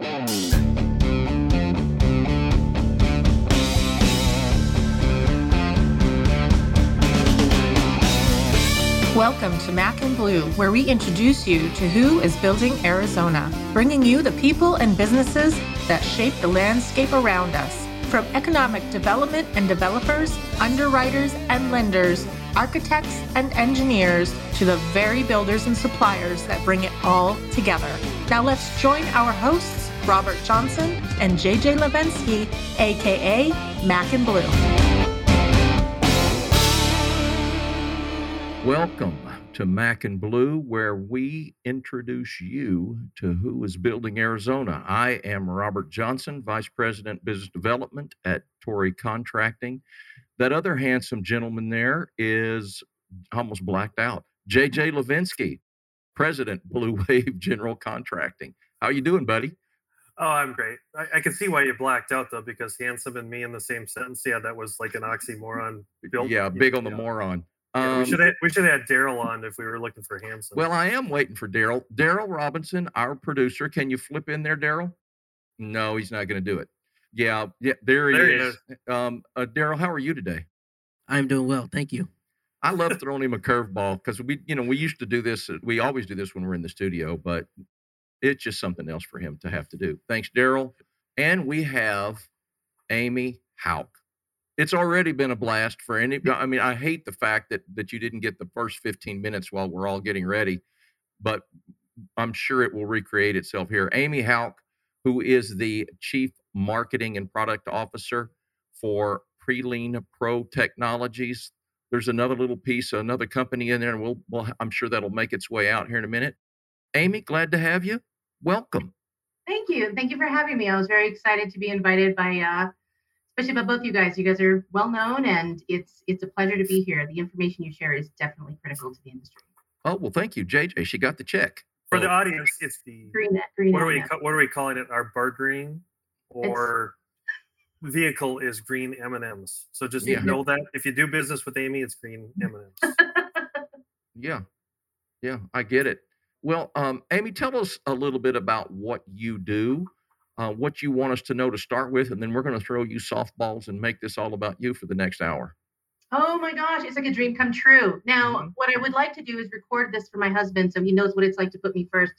Welcome to Mac and Blue, where we introduce you to who is building Arizona, bringing you the people and businesses that shape the landscape around us. From economic development and developers, underwriters and lenders, architects and engineers, to the very builders and suppliers that bring it all together. Now let's join our hosts, Robert Johnson and JJ Levensky, aka Mac and Blue. Welcome to Mac and Blue, where we introduce you to who is building Arizona. I am Robert Johnson, Vice President Business Development at Torrey Contracting. That other handsome gentleman there is almost blacked out. JJ Levinsky, President Blue Wave General Contracting. How are you doing, buddy? Oh, I'm great. I, I, can see why you blacked out though, because handsome and me in the same sentence. Yeah, that was like an oxymoron. Built, yeah, big on the moron. Yeah, um, we should have, we should have had Daryl on if we were looking for handsome. Well, I am waiting for Daryl. Daryl Robinson, our producer. Can you flip in there, Daryl? No, he's not going to do it. Yeah, yeah, there he there is. He is. Um, uh, Daryl, how are you today? I'm doing well, thank you. I love throwing him a curveball because we, you know, we used to do this. Uh, we always do this when we're in the studio, but it's just something else for him to have to do. Thanks, Daryl. And we have Amy Hauk it's already been a blast for any i mean i hate the fact that that you didn't get the first 15 minutes while we're all getting ready but i'm sure it will recreate itself here. Amy hauk who is the chief marketing and product officer for Prelien pro technologies. There's another little piece another company in there and we'll, we'll i'm sure that'll make its way out here in a minute amy glad to have you welcome thank you thank you for having me i was very excited to be invited by uh, especially by both you guys. You guys are well known, and it's it's a pleasure to be here. The information you share is definitely critical to the industry. Oh well, thank you, JJ. She got the check. For the audience, it's the green net. Green what are we what are we calling it? Our bar green or it's, vehicle is green M and M's. So just yeah. know that if you do business with Amy, it's green M and M's. Yeah, yeah, I get it. Well, um, Amy, tell us a little bit about what you do uh, what you want us to know to start with, and then we're going to throw you softballs and make this all about you for the next hour. Oh my gosh, it's like a dream come true. Now, mm-hmm. what I would like to do is record this for my husband so he knows what it's like to put me first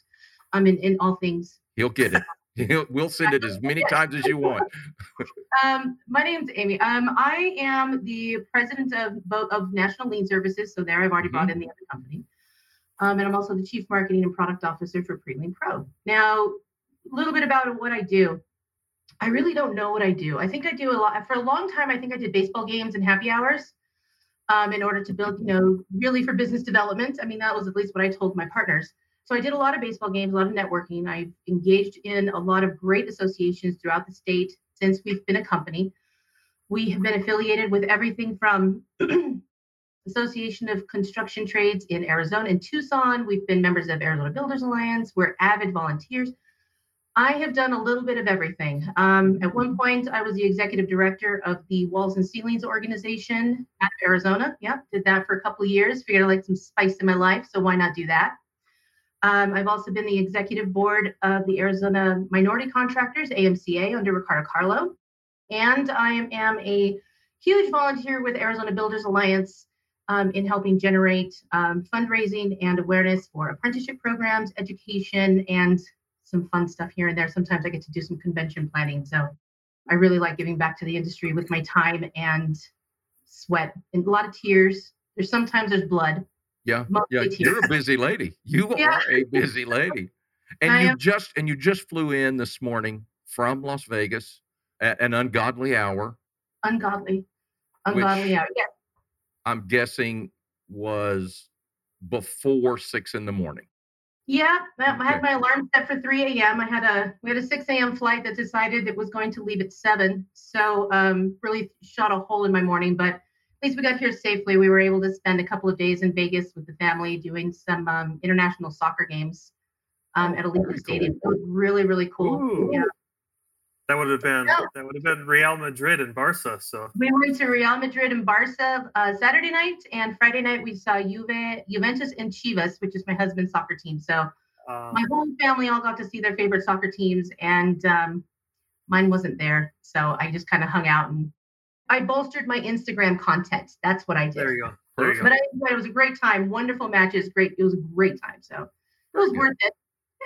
um, in, in all things. He'll get it. He'll, we'll send it as many times as you want. um, my name's Amy. Um, I am the president of both of National Lien Services. So there, I've already mm-hmm. brought in the other company. Um, and I'm also the chief marketing and product officer for Prelien Pro. Now, a little bit about what I do. I really don't know what I do. I think I do a lot. For a long time, I think I did baseball games and happy hours um, in order to build, you know, really for business development. I mean, that was at least what I told my partners. So I did a lot of baseball games, a lot of networking. I've engaged in a lot of great associations throughout the state since we've been a company. We have been affiliated with everything from Association of Construction Trades in Arizona and Tucson. We've been members of Arizona Builders Alliance. We're avid volunteers. I have done a little bit of everything. Um, at one point, I was the executive director of the Walls and Ceilings organization at Arizona. Yeah, did that for a couple of years. Figured I like some spice in my life, so why not do that? Um, I've also been the executive board of the Arizona Minority Contractors, AMCA, under Ricardo Carlo. And I am a huge volunteer with Arizona Builders Alliance um, in helping generate um, fundraising and awareness for apprenticeship programs, education, and some fun stuff here and there. Sometimes I get to do some convention planning. So I really like giving back to the industry with my time and sweat and a lot of tears. There's sometimes there's blood. Yeah. Yeah. You're a busy lady. You yeah. are a busy lady. And I you am. just and you just flew in this morning from Las Vegas at an ungodly hour. Ungodly. Ungodly hour. Yeah. I'm guessing was before six in the morning. Yeah, I had my alarm set for 3 a.m. I had a we had a 6 a.m. flight that decided it was going to leave at seven. So um, really shot a hole in my morning, but at least we got here safely. We were able to spend a couple of days in Vegas with the family doing some um, international soccer games um, at Allegiant Stadium. It was really really cool. Ooh. Yeah. That would have been yeah. that would have been Real Madrid and Barca. So we went to Real Madrid and Barca uh, Saturday night, and Friday night we saw Juve, Juventus and Chivas, which is my husband's soccer team. So Uh, My whole family all got to see their favorite soccer teams, and um, mine wasn't there. So I just kind of hung out and I bolstered my Instagram content. That's what I did. There you go. There you but go. I, it was a great time. Wonderful matches. Great. It was a great time. So it was worth it.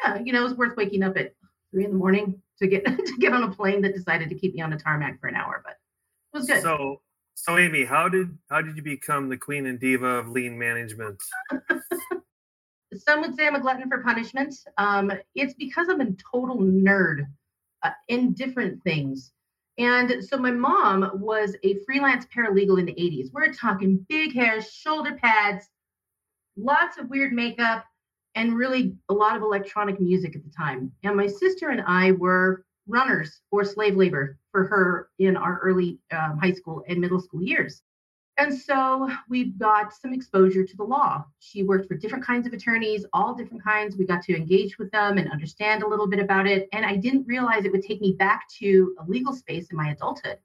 Yeah, you know, it was worth waking up at three in the morning to get to get on a plane that decided to keep me on the tarmac for an hour. But it was good. So, so Amy, how did how did you become the queen and diva of lien management? Some would say I'm a glutton for punishment. Um, it's because I'm a total nerd uh, in different things. And so my mom was a freelance paralegal in the 80s. We're talking big hair, shoulder pads, lots of weird makeup, and really a lot of electronic music at the time. And my sister and I were runners for slave labor for her in our early um, high school and middle school years. And so we got some exposure to the law. She worked for different kinds of attorneys, all different kinds. We got to engage with them and understand a little bit about it. And I didn't realize it would take me back to a legal space in my adulthood.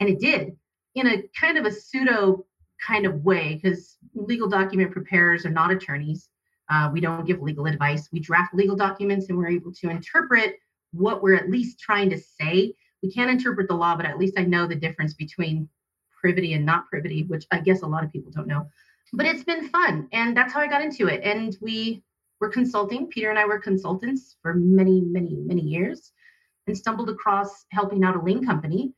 And it did in a kind of a pseudo kind of way, because legal document preparers are not attorneys. Uh, we don't give legal advice. We draft legal documents and we're able to interpret what we're at least trying to say. We can't interpret the law, but at least I know the difference between privity and not privity, which I guess a lot of people don't know. But it's been fun. And that's how I got into it. And we were consulting. Peter and I were consultants for many, many, many years and stumbled across helping out a lien company.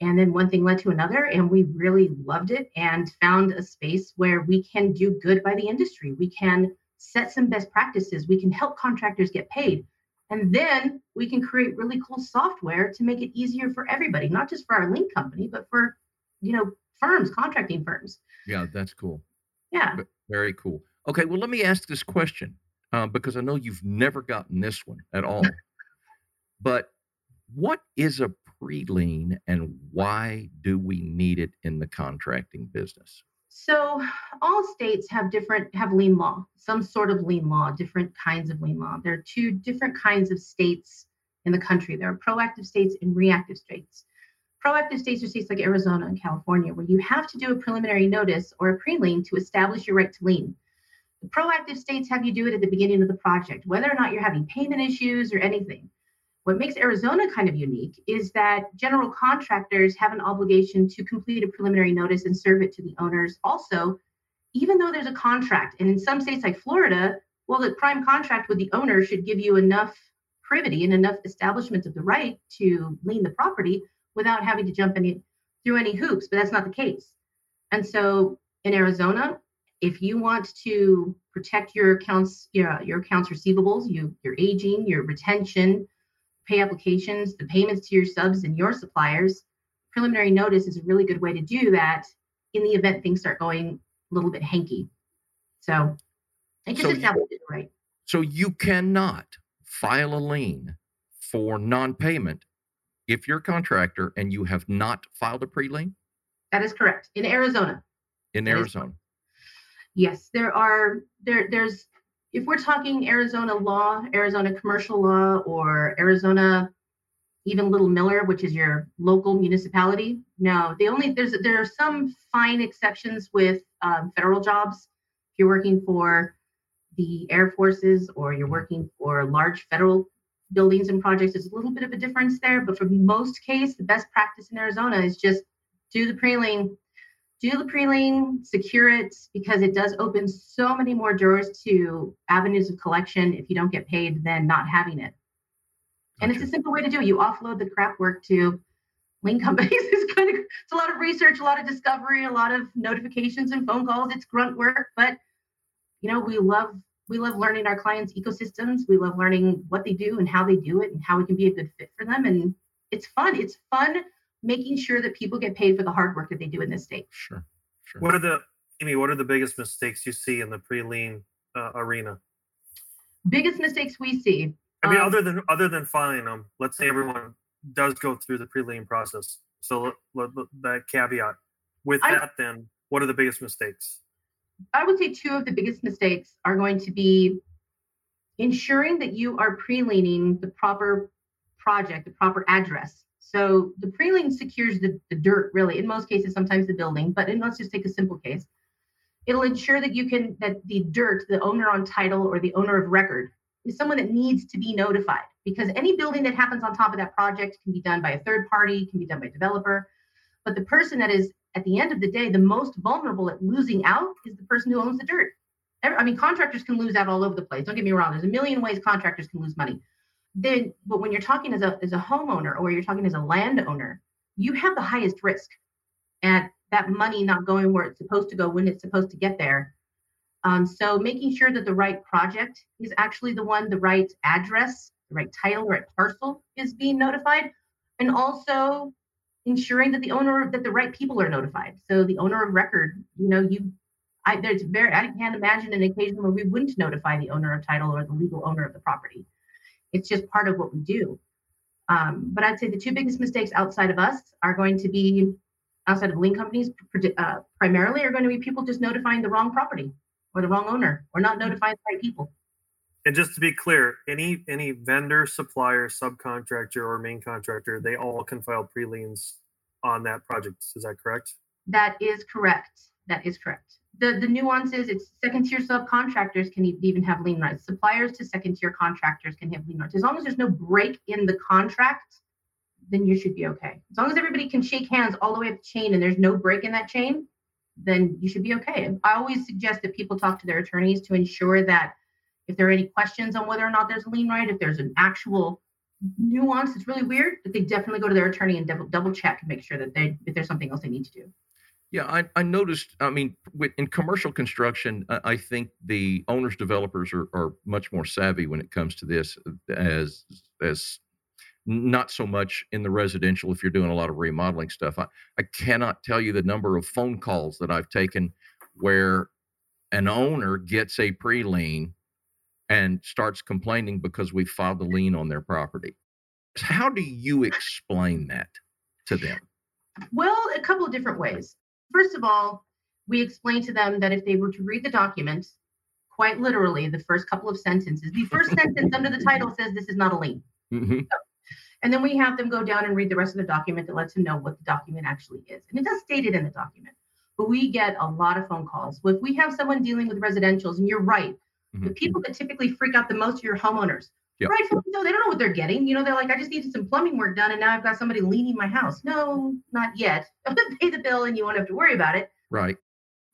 And then one thing led to another, and we really loved it and found a space where we can do good by the industry. We can set some best practices. We can help contractors get paid. And then we can create really cool software to make it easier for everybody, not just for our lien company, but for you know, firms, contracting firms. Yeah, that's cool. Yeah. Very cool. Okay, well, let me ask this question uh, because I know you've never gotten this one at all. but what is a pre lien and why do we need it in the contracting business? So all states have different have lien law, some sort of lien law, different kinds of lien law. There are two different kinds of states in the country. There are proactive states and reactive states proactive states are states like Arizona and California, where you have to do a preliminary notice or a pre lien to establish your right to lien. The proactive states have you do it at the beginning of the project, whether or not you're having payment issues or anything. What makes Arizona kind of unique is that general contractors have an obligation to complete a preliminary notice and serve it to the owners. Also, even though there's a contract, and in some states like Florida, well, the prime contract with the owner should give you enough privity and enough establishment of the right to lien the property without having to jump any through any hoops, but that's not the case. And so in Arizona, if you want to protect your accounts, your, your accounts receivables, you your aging, your retention, pay applications, the payments to your subs and your suppliers, preliminary notice is a really good way to do that in the event things start going a little bit hanky. So it just so it right. So you cannot file a lien for non-payment if you're a contractor and you have not filed a pre-lien? That is correct. In Arizona. In that Arizona. Yes, there are there there's if we're talking Arizona law, Arizona commercial law, or Arizona even Little Miller, which is your local municipality. No, they only there's there are some fine exceptions with um, federal jobs. If you're working for the Air Forces or you're working for large federal buildings and projects, there's a little bit of a difference there. But for most case, the best practice in Arizona is just do the pre-lien, do the pre-lien, secure it because it does open so many more doors to avenues of collection if you don't get paid than not having it. And it's a simple way to do it. You offload the crap work to lien companies. it's kind of it's a lot of research, a lot of discovery, a lot of notifications and phone calls. It's grunt work, but you know, we love we love learning our clients' ecosystems. We love learning what they do and how they do it and how we can be a good fit for them. And it's fun. It's fun making sure that people get paid for the hard work that they do in this state. Sure. Sure. What are the Amy? What are the biggest mistakes you see in the pre-lien uh, arena? Biggest mistakes we see. I mean, um, other than other than filing them, let's say everyone does go through the pre-lien process. So let, let, let, that caveat. With I, that, then, what are the biggest mistakes? I would say two of the biggest mistakes are going to be ensuring that you are pre-liening the proper project, the proper address. So the pre-lien secures the, the dirt, really. In most cases, sometimes the building, but in, let's just take a simple case. It'll ensure that you can that the dirt, the owner on title or the owner of record, is someone that needs to be notified because any building that happens on top of that project can be done by a third party, can be done by a developer. But the person that is at the end of the day the most vulnerable at losing out is the person who owns the dirt. I mean, contractors can lose out all over the place. Don't get me wrong. There's a million ways contractors can lose money. Then, but when you're talking as a as a homeowner or you're talking as a landowner, you have the highest risk, at that money not going where it's supposed to go when it's supposed to get there. Um, so making sure that the right project is actually the one, the right address, the right title, right parcel is being notified, and also ensuring that the owner that the right people are notified. So the owner of record, you know, you I there's very I can't imagine an occasion where we wouldn't notify the owner of title or the legal owner of the property. It's just part of what we do. Um, but I'd say the two biggest mistakes outside of us are going to be outside of lien companies uh, primarily are going to be people just notifying the wrong property or the wrong owner or not notifying the right people. And just to be clear, any any vendor, supplier, subcontractor, or main contractor, they all can file pre-liens on that project. Is that correct? That is correct. That is correct. The the nuances, it's second tier subcontractors can even have lien rights. Suppliers to second tier contractors can have lien rights. As long as there's no break in the contract, then you should be okay. As long as everybody can shake hands all the way up the chain and there's no break in that chain, then you should be okay. I always suggest that people talk to their attorneys to ensure that if there are any questions on whether or not there's a lien right, if there's an actual nuance that's really weird, that they definitely go to their attorney and double, double check and make sure that they if there's something else they need to do. Yeah, I, I noticed. I mean, in commercial construction, I, think the owners developers are, are much more savvy when it comes to this, uh, as as not so much in the residential if you're doing a lot of remodeling stuff. I, I cannot tell you the number of phone calls that I've taken where an owner gets a pre lien and starts complaining because we filed a lien on their property. How do you explain that to them? Well, a couple of different ways. First of all, we explain to them that if they were to read the document, quite literally, the first couple of sentences, the first sentence under the title says this is not a lien. Mm-hmm. So, and then we have them go down and read the rest of the document that lets them know what the document actually is. And it does state it in the document, but we get a lot of phone calls. If we have someone dealing with residentials, and you're right, Mm-hmm. The people that typically freak out the most are your homeowners. Yep. Right? No, they don't know what they're getting. You know, they're like, I just needed some plumbing work done, and now I've got somebody liening my house. No, not yet. Pay the bill, and you won't have to worry about it. Right.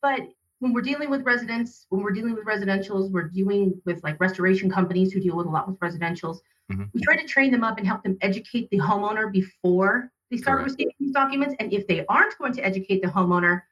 But when we're dealing with residents, when we're dealing with residentials, we're dealing with like restoration companies who deal with a lot with residentials. Mm-hmm. We try to train them up and help them educate the homeowner before they start Correct. receiving these documents. And if they aren't going to educate the homeowner,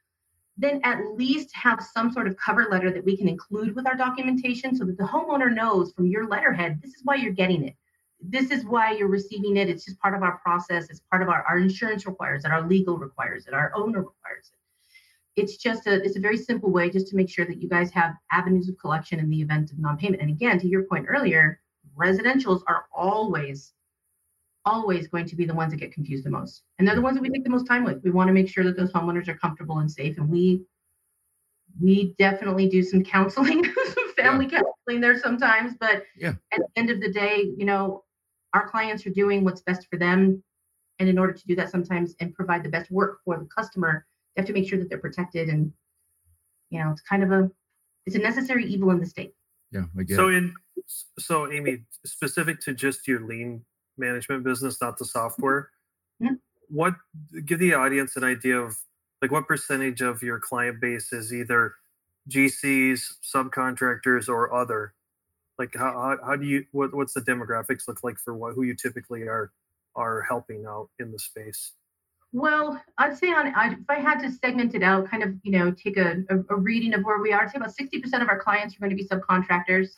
then at least have some sort of cover letter that we can include with our documentation so that the homeowner knows from your letterhead this is why you're getting it. This is why you're receiving it. It's just part of our process. It's part of our, our insurance requires it our legal requires it our owner requires it. It's just a it's a very simple way just to make sure that you guys have avenues of collection in the event of non-payment. And again to your point earlier residentials are always always going to be the ones that get confused the most. And they're the mm-hmm. ones that we take the most time with. We want to make sure that those homeowners are comfortable and safe. And we we definitely do some counseling, some family yeah. counseling there sometimes. But yeah. at the end of the day, you know, our clients are doing what's best for them. And in order to do that sometimes and provide the best work for the customer, they have to make sure that they're protected. And you know, it's kind of a it's a necessary evil in the state. Yeah, I get so in so Amy, specific to just your lien management business, not the software. Mm-hmm. What give the audience an idea of like what percentage of your client base is either GCs, subcontractors, or other? Like how, how, how do you what what's the demographics look like for what who you typically are are helping out in the space? Well, I'd say on if I had to segment it out, kind of you know take a, a, a reading of where we are. I'd say about sixty percent of our clients are going to be subcontractors.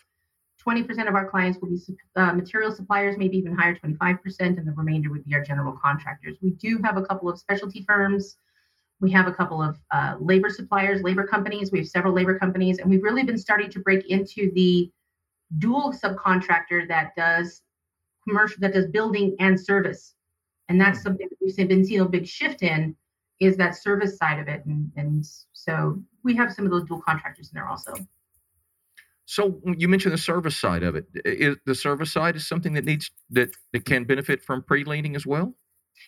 20% of our clients will be uh, material suppliers, maybe even higher, 25%, and the remainder would be our general contractors. We do have a couple of specialty firms. We have a couple of uh, labor suppliers, labor companies. We have several labor companies, and we've really been starting to break into the dual subcontractor that does commercial, that does building and service. And that's hmm. something that we've been seeing a big shift in is that service side of it. And, and so we have some of those dual contractors in there also. So you mentioned the service side of it. Is the service side is something that needs that, that can benefit from pre-liening as well?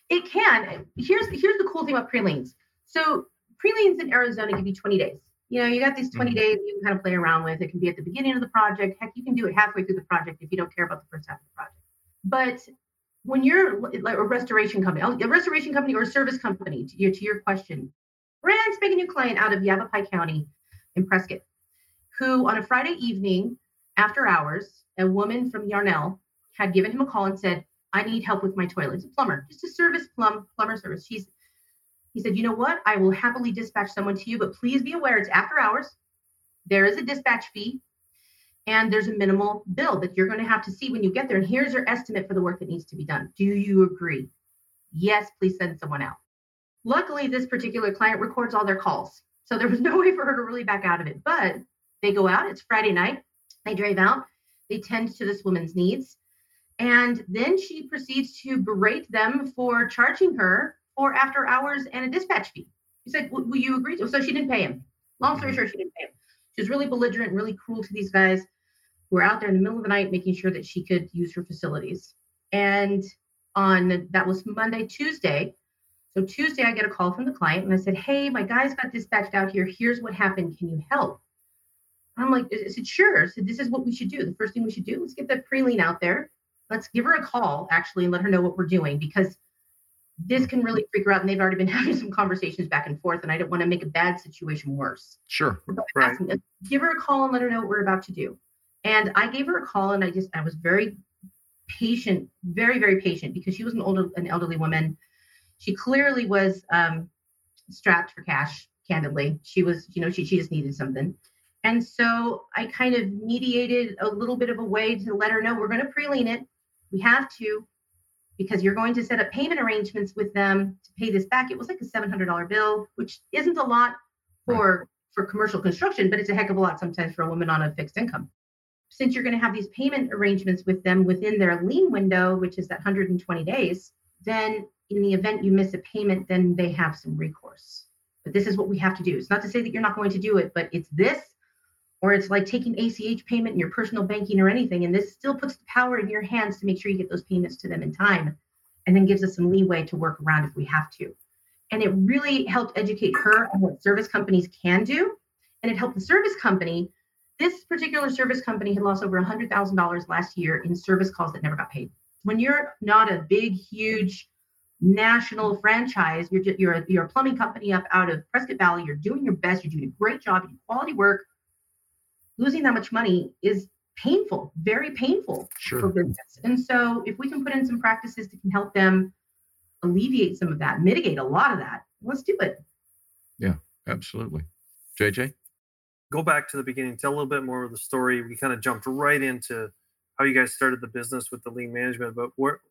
It can. Here's here's the cool thing about pre-liens. So pre-liens in Arizona give you 20 days. You know, you got these 20 mm-hmm. days you can kind of play around with. It can be at the beginning of the project. Heck, you can do it halfway through the project if you don't care about the first half of the project. But when you're like a restoration company, a restoration company or a service company, to your, to your question, brand spanking new client out of Yavapai County in Prescott, who on a Friday evening after hours, a woman from Yarnell had given him a call and said, I need help with my toilet. It's a plumber, just a service plum plumber service. She's he said, you know what? I will happily dispatch someone to you, but please be aware it's after hours. There is a dispatch fee and there's a minimal bill that you're going to have to see when you get there. And here's your estimate for the work that needs to be done. Do you agree? Yes, please send someone out. Luckily, this particular client records all their calls. So there was no way for her to really back out of it. But they go out, it's Friday night, they drive out, they tend to this woman's needs. And then she proceeds to berate them for charging her for after hours and a dispatch fee. He said, Will you agree to? So she didn't pay him. Long story mm-hmm. short, she didn't pay him. She was really belligerent, really cruel to these guys who were out there in the middle of the night making sure that she could use her facilities. And on that was Monday, Tuesday. So Tuesday, I get a call from the client and I said, Hey, my guys got dispatched out here. Here's what happened. Can you help? I'm like, I said, sure. I said, this is what we should do. The first thing we should do is get that pre-lien out there. Let's give her a call actually and let her know what we're doing because this can really freak her out. And they've already been having some conversations back and forth, and I don't want to make a bad situation worse. Sure. So right. give her a call and let her know what we're about to do. And I gave her a call, and I just I was very patient, very very patient because she was an older an elderly woman. She clearly was um, strapped for cash. Candidly, she was you know she she just needed something. And so I kind of mediated a little bit of a way to let her know we're going to pre-lien it. We have to because you're going to set up payment arrangements with them to pay this back. It was like a $700 bill, which isn't a lot for for commercial construction, but it's a heck of a lot sometimes for a woman on a fixed income. Since you're going to have these payment arrangements with them within their lien window, which is that 120 days, then in the event you miss a payment, then they have some recourse. But this is what we have to do. It's not to say that you're not going to do it, but it's this or it's like taking ACH payment in your personal banking or anything. And this still puts the power in your hands to make sure you get those payments to them in time and then gives us some leeway to work around if we have to. And it really helped educate her on what service companies can do. And it helped the service company. This particular service company had lost over $100,000 last year in service calls that never got paid. When you're not a big, huge national franchise, you're, you're, a, you're a plumbing company up out of Prescott Valley, you're doing your best, you're doing a great job, you do quality work, losing that much money is painful, very painful sure. for business. And so if we can put in some practices that can help them alleviate some of that, mitigate a lot of that, let's do it. Yeah, absolutely. JJ? Go back to the beginning, tell a little bit more of the story. We kind of jumped right into how you guys started the business with the lien management, but where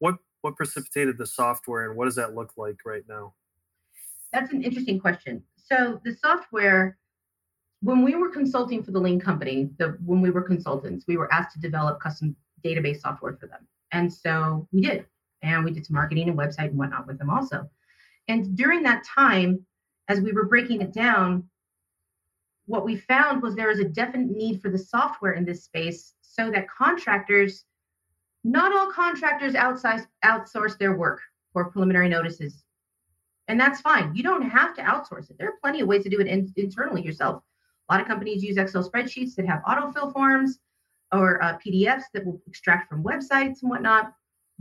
what what precipitated the software and what does that look like right now? That's an interesting question. So the software when we were consulting for the lien company, the when we were consultants, we were asked to develop custom database software for them. And so we did. And we did some marketing and website and whatnot with them also. And during that time, as we were breaking it down, what we found was there is a definite need for the software in this space so that contractors, not all contractors outside outsource their work for preliminary notices. And that's fine. You don't have to outsource it. There are plenty of ways to do it in, internally yourself. A lot of companies use Excel spreadsheets that have autofill forms or uh, PDFs that will extract from websites and whatnot.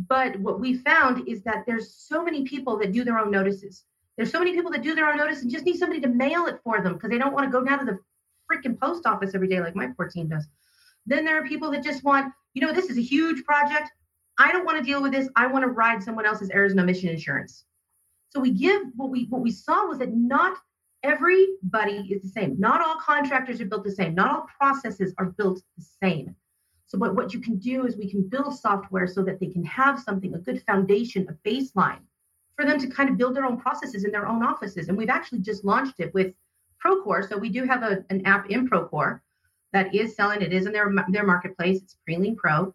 But what we found is that there's so many people that do their own notices. There's so many people that do their own notice and just need somebody to mail it for them because they don't want to go down to the freaking post office every day like my poor team does. Then there are people that just want, you know, this is a huge project. I don't want to deal with this. I want to ride someone else's Arizona mission insurance. So we give what we what we saw was that not everybody is the same. Not all contractors are built the same. Not all processes are built the same. So what, what you can do is we can build software so that they can have something, a good foundation, a baseline for them to kind of build their own processes in their own offices. And we've actually just launched it with Procore. So we do have a, an app in Procore that is selling. It is in their, their marketplace. It's Prelien Pro.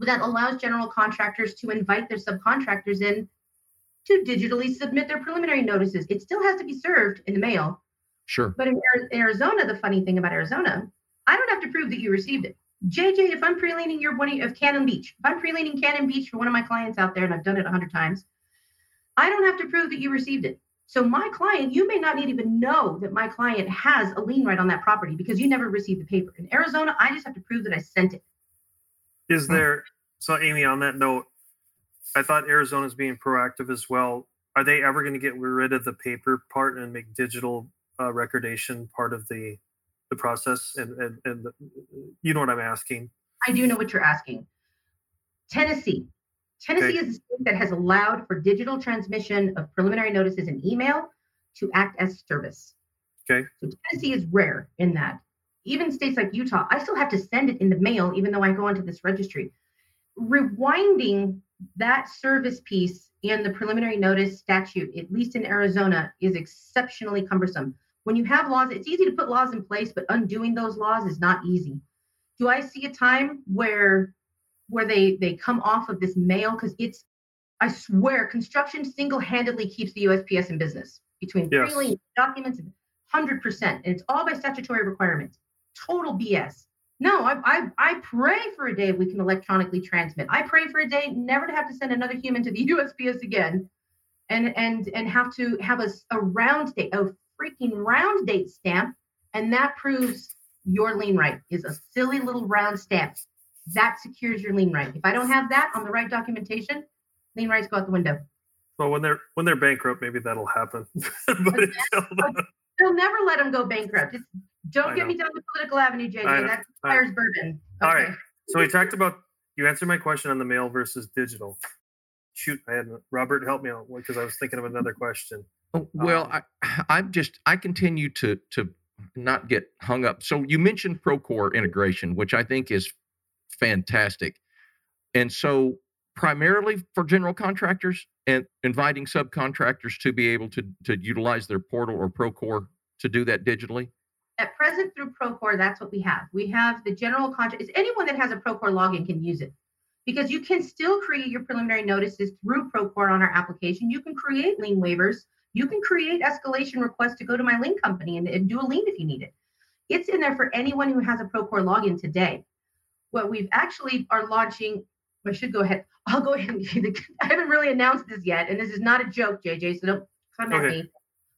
That allows general contractors to invite their subcontractors in to digitally submit their preliminary notices. It still has to be served in the mail. Sure. But in Arizona, the funny thing about Arizona, I don't have to prove that you received it. JJ, if I'm pre-liening your one of Cannon Beach, if I'm pre-liening Cannon Beach for one of my clients out there, and I've done it a hundred times, I don't have to prove that you received it. So my client, you may not even know that my client has a lien right on that property because you never received the paper. In Arizona, I just have to prove that I sent it. Is hmm. there so Amy on that note, I thought Arizona's being proactive as well. Are they ever going to get rid of the paper part and make digital uh, recordation part of the the process? And and, and the, you know what I'm asking. I do know what you're asking. Tennessee. Tennessee Okay. is a state that has allowed for digital transmission of preliminary notices and email to act as service. Okay. So Tennessee is rare in that. Even states like Utah, I still have to send it in the mail, even though I go onto this registry. Rewinding that service piece and the preliminary notice statute, at least in Arizona, is exceptionally cumbersome. When you have laws, it's easy to put laws in place, but undoing those laws is not easy. Do I see a time where where they they come off of this mail because it's I swear construction single-handedly keeps the USPS in business between Yes. documents 100% and it's all by statutory requirements. Total BS. No, I, I I pray for a day we can electronically transmit. I pray for a day never to have to send another human to the USPS again, and and and have to have a, a round date, a freaking round date stamp, and that proves your lien right is a silly little round stamp. That secures your lien right. If I don't have that on the right documentation, lien rights go out the window. Well, when they're when they're bankrupt, maybe that'll happen. but until then- They'll never let them go bankrupt. It's, don't I get know. me down the political avenue, JJ. I know. That I know. fires bourbon. All right. So we talked about you answered my question on the mail versus digital. Shoot, I had Robert help me out because I was thinking of another question. Oh, Well, Um, I, I'm just I continue to to not get hung up. So you mentioned Procore integration, which I think is fantastic, and so primarily for general contractors and inviting subcontractors to be able to to utilize their portal or Procore to do that digitally. At present, through Procore, that's what we have. We have the general contract. Is anyone that has a Procore login can use it because you can still create your preliminary notices through Procore on our application. You can create lien waivers. You can create escalation requests to go to my lien company and, and do a lien if you need it. It's in there for anyone who has a Procore login today. What we've actually are launching, I should go ahead. I'll go ahead and give you the, I haven't really announced this yet, and this is not a joke, JJ, so don't come at Okay. me.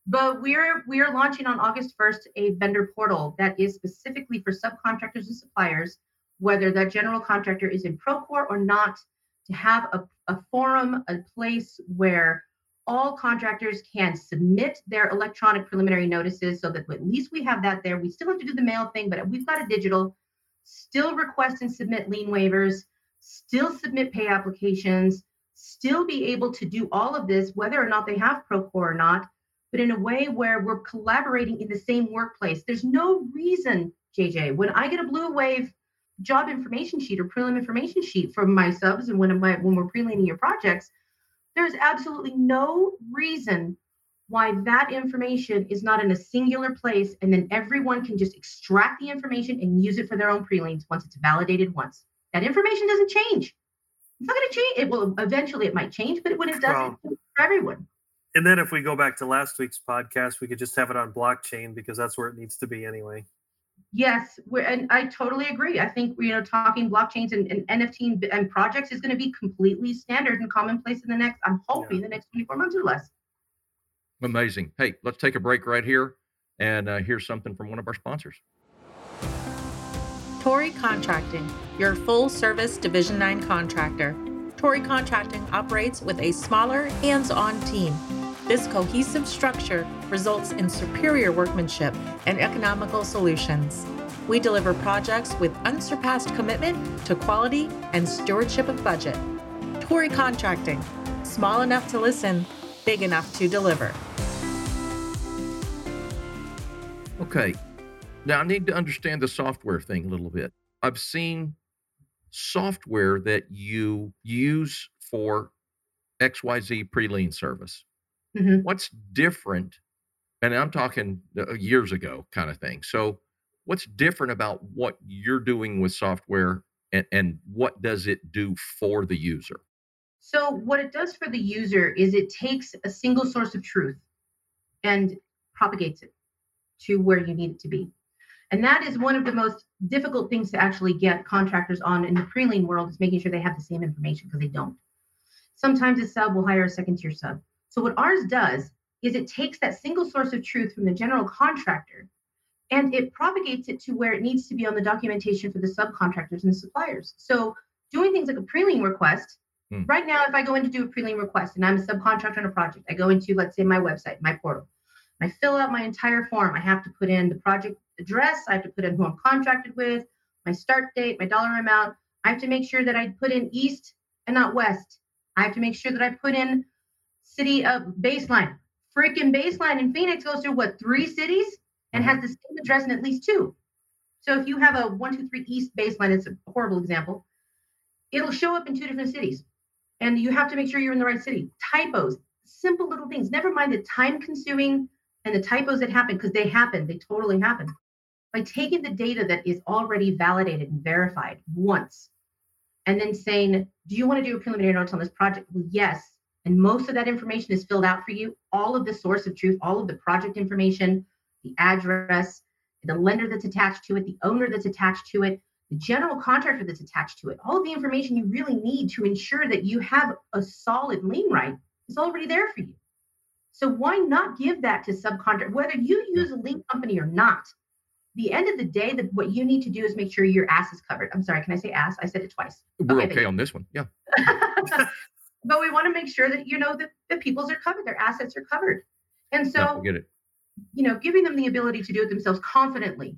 But we're we are launching on August 1st a vendor portal that is specifically for subcontractors and suppliers, whether that general contractor is in Procore or not, to have a, a forum, a place where all contractors can submit their electronic preliminary notices so that at least we have that there. We still have to do the mail thing, but we've got a digital, still request and submit lien waivers, still submit pay applications, still be able to do all of this, whether or not they have Procore or not, but in a way where we're collaborating in the same workplace. There's no reason, JJ, when I get a Blue Wave job information sheet or prelim information sheet from my subs and when, my, when we're pre-liening your projects, there's absolutely no reason why that information is not in a singular place and then everyone can just extract the information and use it for their own prelims once it's validated once. That information doesn't change. It's not going to change. It will eventually it might change, but when it does, Well- it's for everyone. And then if we go back to last week's podcast, we could just have it on blockchain because that's where it needs to be anyway. Yes, we're, and I totally agree. I think you know talking blockchains and, and NFT and, and projects is going to be completely standard and commonplace in the next. I'm hoping the next 24 months or less. Amazing. Hey, let's take a break right here and uh, here's something from one of our sponsors. Tory Contracting, your full service Division 9 contractor. Tory Contracting operates with a smaller, hands on team. This cohesive structure results in superior workmanship and economical solutions. We deliver projects with unsurpassed commitment to quality and stewardship of budget. Tory Contracting, small enough to listen, big enough to deliver. Okay. Now I need to understand the software thing a little bit. I've seen software that you use for XYZ pre-lien service. Mhm. What's different? And I'm talking uh, years ago kind of thing. So what's different about what you're doing with software and, and what does it do for the user? So what it does for the user is it takes a single source of truth and propagates it to where you need it to be. And that is one of the most difficult things to actually get contractors on in the pre-lien world is making sure they have the same information because they don't. Sometimes a sub will hire a second tier sub. So what ours does is it takes that single source of truth from the general contractor and it propagates it to where it needs to be on the documentation for the subcontractors and the suppliers. So doing things like a pre-lien request, hmm. right now, if I go in to do a pre-lien request and I'm a subcontractor on a project, I go into, let's say, my website, my portal. I fill out my entire form. I have to put in the project address, I have to put in who I'm contracted with, my start date, my dollar amount. I have to make sure that I put in east and not west. I have to make sure that I put in city of baseline. Freaking baseline in Phoenix goes through what three cities and has mm-hmm. the same address in at least two. So if you have a one, two, three east baseline, it's a horrible example. It'll show up in two different cities. And you have to make sure you're in the right city. Typos, simple little things. Never mind the time consuming and the typos that happen because they happen. They totally happen. By taking the data that is already validated and verified once, and then saying, Do you want to do a preliminary notice on this project? Well, yes. And most of that information is filled out for you. All of the source of truth, all of the project information, the address, the lender that's attached to it, the owner that's attached to it, the general contractor that's attached to it, all of the information you really need to ensure that you have a solid lien right is already there for you. So why not give that to subcontract, whether you use a lien company or not? The end of the day, that what you need to do is make sure your ass is covered. I'm sorry, can I say ass? I said it twice. We're okay, okay on this one. Yeah. but we want to make sure that you know that the people's are covered, their assets are covered. And so get it you know, giving them the ability to do it themselves confidently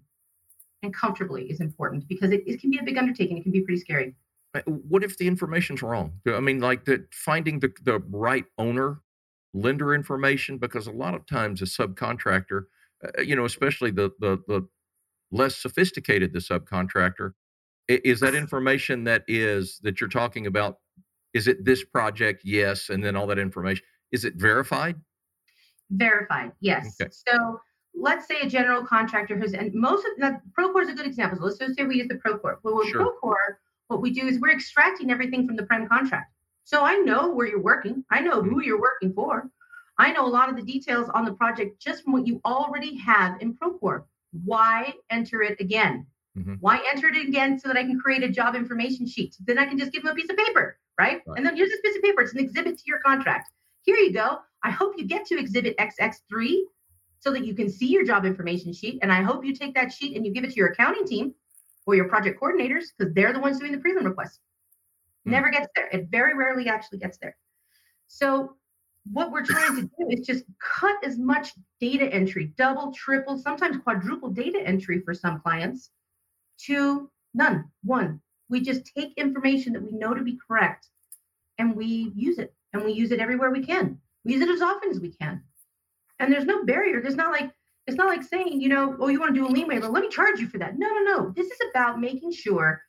and comfortably is important because it, it can be a big undertaking. It can be pretty scary. What if the information's wrong? I mean, like that finding the, the right owner, lender information, because a lot of times a subcontractor, uh, you know, especially the, the, the less sophisticated the subcontractor, is that information that is that you're talking about? Is it this project? Yes. And then all that information, is it verified? Verified, yes. Okay. So let's say a general contractor who's, and most of the Procore is a good example. So let's just say we use the Procore. Well, with sure. Procore, what we do is we're extracting everything from the prime contract. So I know where you're working. I know who mm-hmm. you're working for. I know a lot of the details on the project just from what you already have in Procore. Why enter it again? Mm-hmm. Why enter it again so that I can create a job information sheet? Then I can just give them a piece of paper, right? right? And then here's this piece of paper. It's an exhibit to your contract. Here you go. I hope you get to exhibit XX3 so that you can see your job information sheet. And I hope you take that sheet and you give it to your accounting team or your project coordinators because they're the ones doing the prelim request. Mm. Never gets there. It very rarely actually gets there. So what we're trying to do is just cut as much data entry, double, triple, sometimes quadruple data entry for some clients to none, one. We just take information that we know to be correct and we use it and we use it everywhere we can. We use it as often as we can. And there's no barrier. There's not like it's not like saying, you know, oh, you want to do a lien waiver, let me charge you for that. No, no, no. This is about making sure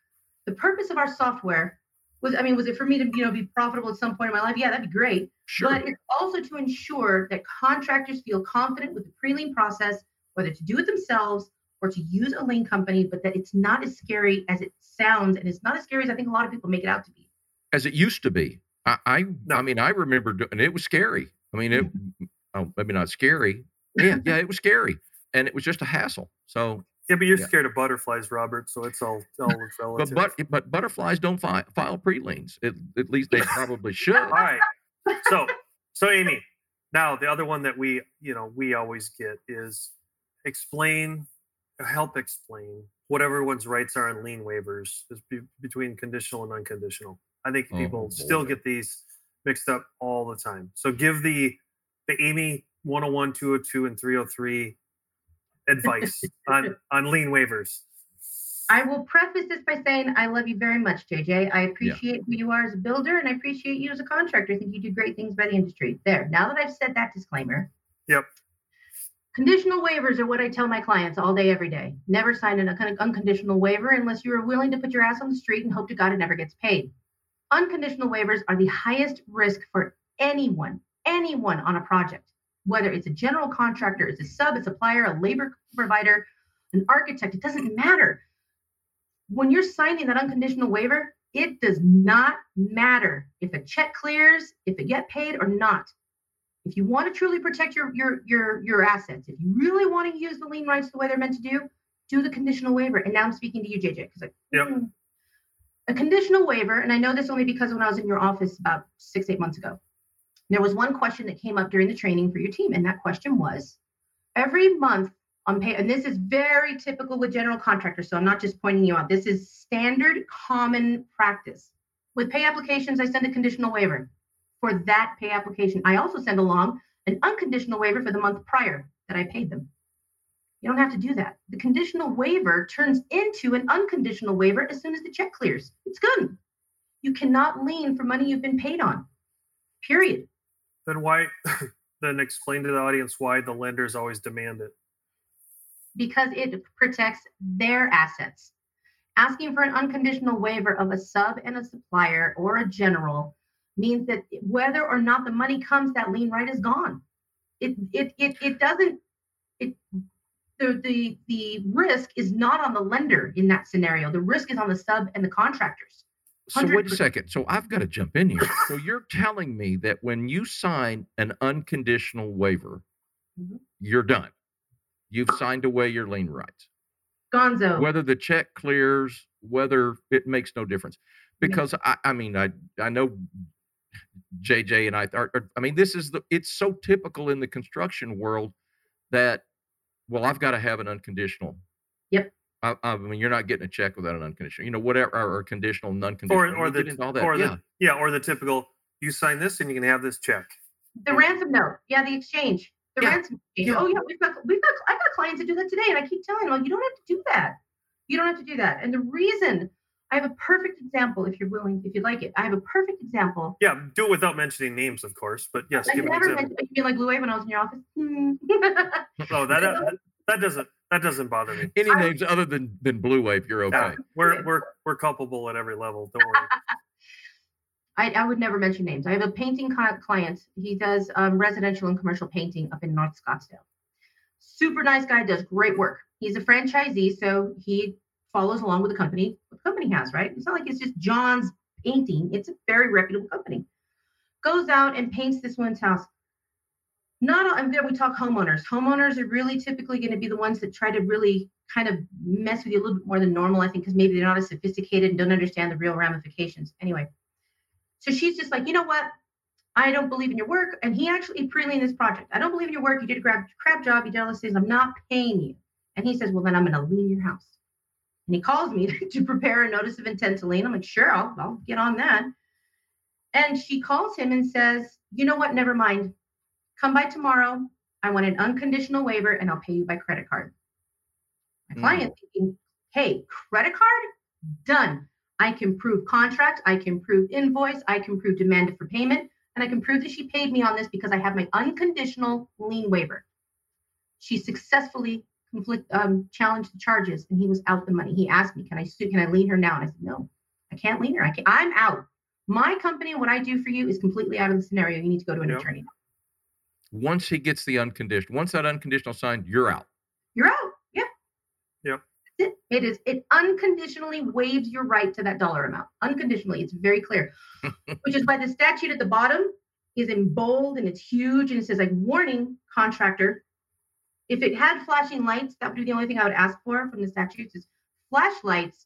the purpose of our software was, I mean, was it for me to, you know, be profitable at some point in my life? Yeah, that'd be great. Sure. But it's also to ensure that contractors feel confident with the pre-lien process, whether to do it themselves or to use a lien company, but that it's not as scary as it sounds, and it's not as scary as I think a lot of people make it out to be. As it used to be. I I, no. I mean, I remember, and it was scary. I mean, it mm-hmm. oh, maybe not scary. Yeah, yeah, it was scary, and it was just a hassle. So yeah, but you're yeah. scared of butterflies, Robert. So it's all all relative. but but but butterflies don't fi- file pre-liens. It, at least they probably should. all right. So so Amy, now the other one that we you know we always get is explain, help explain what everyone's rights are on lien waivers is be, between conditional and unconditional. I think oh, people still get these mixed up all the time. So give the the Amy 101, 202, and 303 advice on on lien waivers. I will preface this by saying I love you very much, JJ. I appreciate yeah. who you are as a builder and I appreciate you as a contractor. I think you do great things by the industry. There. Now that I've said that disclaimer. Yep. Conditional waivers are what I tell my clients all day, every day. Never sign an unconditional waiver unless you are willing to put your ass on the street and hope to God it never gets paid. Unconditional waivers are the highest risk for anyone, anyone on a project, whether it's a general contractor, it's a sub, a supplier, a labor provider, an architect, it doesn't matter. When you're signing that unconditional waiver, it does not matter if a check clears, if it get paid or not. If you want to truly protect your your your your assets, if you really want to use the lien rights the way they're meant to do, do the conditional waiver. And now I'm speaking to you, JJ, because like, yep. Mm, a conditional waiver, and I know this only because when I was in your office about six, eight months ago, There was one question that came up during the training for your team, and that question was every month on pay, and this is very typical with general contractors. So I'm not just pointing you out. This is standard common practice. With pay applications, I send a conditional waiver for that pay application. I also send along an unconditional waiver for the month prior that I paid them. You don't have to do that. The conditional waiver turns into an unconditional waiver as soon as the check clears. It's good. You cannot lien for money you've been paid on. Period. Then why? then explain to the audience why the lenders always demand it. Because it protects their assets. Asking for an unconditional waiver of a sub and a supplier or a general means that whether or not the money comes, that lien right is gone. It it it it doesn't it the the the risk is not on the lender in that scenario. The risk is on the sub and the contractors. So wait a second. So I've got to jump in here. So you're telling me that when you sign an unconditional waiver, Mhm. you're done. You've signed away your lien rights. Gonzo. Whether the check clears, whether it makes no difference. Yeah. Because I, I mean, I I know JJ and I are, are- I mean, this is the it's so typical in the construction world that well, I've got to have an unconditional. Yep. I, I mean, you're not getting a check without an unconditional, you know, whatever, or, or conditional, non-conditional. Or or the all that. or yeah. the yeah, or the typical you sign this and you can have this check. The ransom note. Yeah, the exchange. The Yeah. ransom exchange. Yeah. Oh yeah, we've got we've got I've got clients that do that today, and I keep telling them, like, you don't have to do that. You don't have to do that. And the reason I have a perfect example, if you're willing, if you'd like it, I have a perfect example. Yeah, do it without mentioning names, of course. But yes, I give an never example. mentioned you mean like Blue Wave when I was in your office. Oh, that, that that doesn't that doesn't bother me. Any I- names other than than Blue Wave, you're okay. Yeah, we're we're we're culpable at every level. Don't worry. I, I would never mention names. I have a painting client. He does um, residential and commercial painting up in North Scottsdale. Super nice guy, does great work. He's a franchisee, so he follows along with the company. What the company has, right? It's not like it's just John's painting. It's a very reputable company. Goes out and paints this woman's house. Not all, and there we talk homeowners. Homeowners are really typically going to be the ones that try to really kind of mess with you a little bit more than normal, I think, because maybe they're not as sophisticated and don't understand the real ramifications. Anyway, so she's just like, you know what? I don't believe in your work. And he actually pre-liened this project. I don't believe in your work. You did a crap, crap job. You did all these things. I'm not paying you. And he says, well, then I'm going to lien your house. And he calls me to prepare a notice of intent to lien. I'm like, sure, I'll, I'll get on that. And she calls him and says, you know what? Never mind. Come by tomorrow. I want an unconditional waiver and I'll pay you by credit card. My Hmm. client thinking, hey, credit card? Done. I can prove contract, I can prove invoice, I can prove demand for payment, and I can prove that she paid me on this because I have my unconditional lien waiver. She successfully conflict, um, challenged the charges, and he was out the money. He asked me, "Can I sue? Can I lien her now?" And I said, "No, I can't lien her. I can't. I'm out. My company, what I do for you, is completely out of the scenario. You need to go to an Yep. attorney. Once he gets the unconditional, once that unconditional signed, you're out. You're out. Yep. Yep. It. It is. It unconditionally waives your right to that dollar amount. Unconditionally. It's very clear. Which is why the statute at the bottom is in bold and it's huge and it says like warning contractor. If it had flashing lights, that would be the only thing I would ask for from the statutes is flashlights,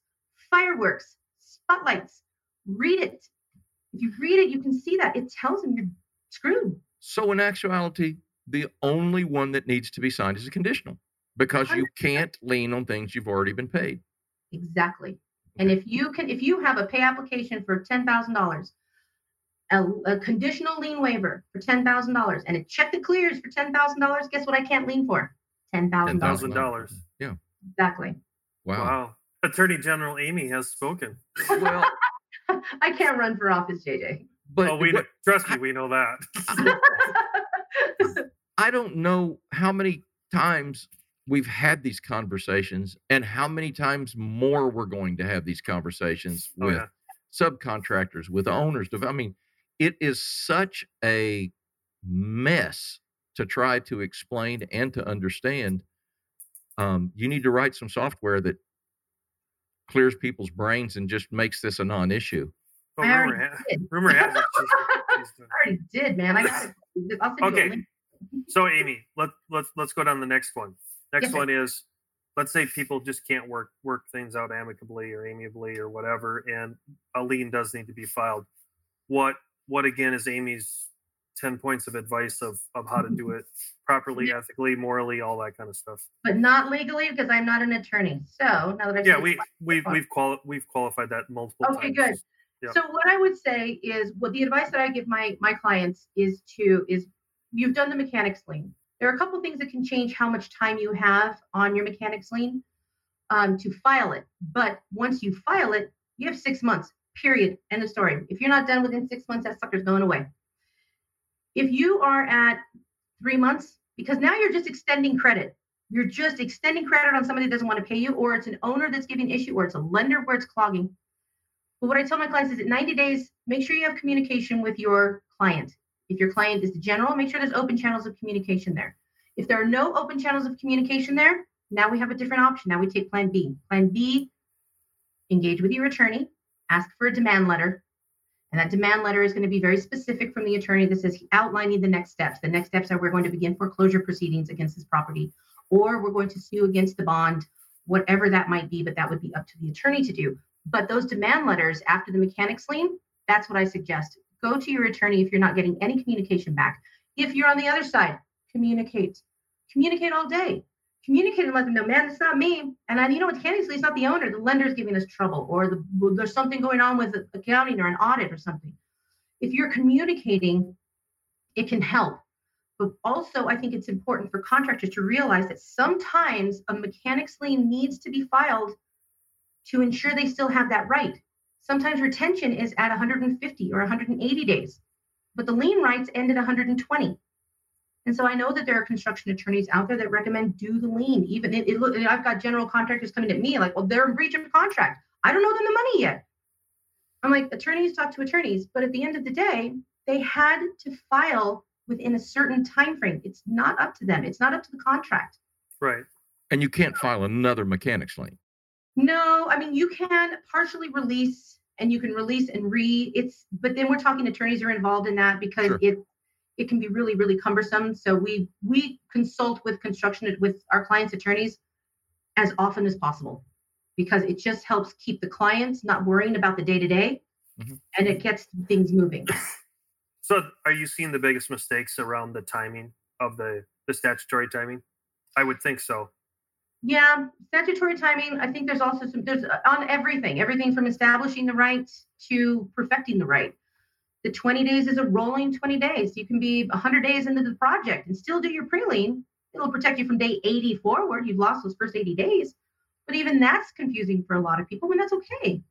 fireworks, spotlights. Read it. If you read it, you can see that. It tells them you're screwed. So in actuality, the only one that needs to be signed is a conditional because you can't lien on things you've already been paid. Exactly. And if you can, if you have a pay application for ten thousand dollars, a, a conditional lien waiver for ten thousand dollars, and a check that clears for ten thousand dollars, guess what? I can't lien for ten thousand dollars. Thousand dollars. Yeah. Exactly. Wow. Wow. Attorney General Amy has spoken. Well, I can't run for office, JJ. But oh, we what- trust me, we know that. I don't know how many times we've had these conversations and how many times more we're going to have these conversations Oh, with yeah. subcontractors, with owners. I mean, it is such a mess to try to explain and to understand. Um, you need to write some software that clears people's brains and just makes this a non-issue. Oh, I already rumor, ha- did. rumor has it she's- she's. I already did, man. I got it. I'll send Okay. So Amy, let let's let's go down the next one. Next Yes, sir. one is let's say people just can't work work things out amicably or amiably or whatever, and a lien does need to be filed. What what again is Amy's 10 points of advice of of how to do it properly, ethically, morally, all that kind of stuff. But not legally because I'm not an attorney. So now that I've Yeah, we we've we've quali- we've qualified that multiple Okay, times. good. So what I would say is what the advice that I give my my clients is to is you've done the mechanics lien. There are a couple things that can change how much time you have on your mechanics lien um, to file it. But once you file it, you have six months. Period. End of story. If you're not done within six months, that sucker's going away. If you are at three months, because now you're just extending credit. You're just extending credit on somebody that doesn't want to pay you, or it's an owner that's giving issue, or it's a lender where it's clogging. But what I tell my clients is at 90 days, make sure you have communication with your client. If your client is the general, make sure there's open channels of communication there. If there are no open channels of communication there, now we have a different option. Now we take plan B. Plan B, engage with your attorney, ask for a demand letter. And that demand letter is going to be very specific from the attorney that says outlining the next steps. The next steps are we're going to begin foreclosure proceedings against this property, or we're going to sue against the bond, whatever that might be, but that would be up to the attorney to do. But those demand letters after the mechanics lien, that's what I suggest. Go to your attorney if you're not getting any communication back. If you're on the other side, communicate. Communicate all day. Communicate and let them know, man, it's not me. And I, you know what, candidly, it's not the owner. The lender's giving us trouble, or the, well, there's something going on with accounting or an audit or something. If you're communicating, it can help. But also, I think it's important for contractors to realize that sometimes a mechanics lien needs to be filed to ensure they still have that right. Sometimes retention is at 150 or 180 days, but the lien rights end at 120. And so I know that there are construction attorneys out there that recommend do the lien. Even it, it look, I've got general contractors coming at me like, well, they're in breach of contract. I don't know them the money yet. I'm like, attorneys talk to attorneys, but at the end of the day, they had to file within a certain time frame. It's not up to them. It's not up to the contract. Right. And you can't file another mechanics lien. No, I mean you can partially release and you can release and re it's but then we're talking attorneys are involved in that because Sure. it it can be really really cumbersome so we we consult with construction with our clients attorneys as often as possible because it just helps keep the clients not worrying about the day to day and it gets things moving So are you seeing the biggest mistakes around the timing of the the statutory timing? I would think so. Yeah, statutory timing. I think there's also some there's uh, on everything, everything from establishing the right to perfecting the right. The 20 days is a rolling 20 days. You can be 100 days into the project and still do your pre-lien. It'll protect you from day 80 forward. You've lost those first 80 days, but even that's confusing for a lot of people, and that's okay.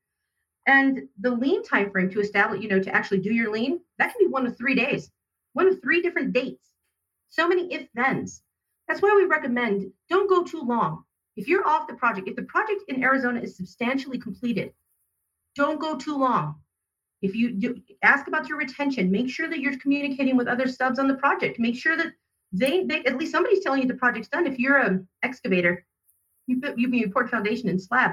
And the lien time frame to establish, you know, to actually do your lien, that can be one of three days, one of three different dates. So many if-thens. That's why we recommend don't go too long. If you're off the project, if the project in Arizona is substantially completed, don't go too long. If you do, ask about your retention, make sure that you're communicating with other subs on the project. Make sure that they, they at least somebody's telling you the project's done. If you're an excavator, you put you poured foundation and slab,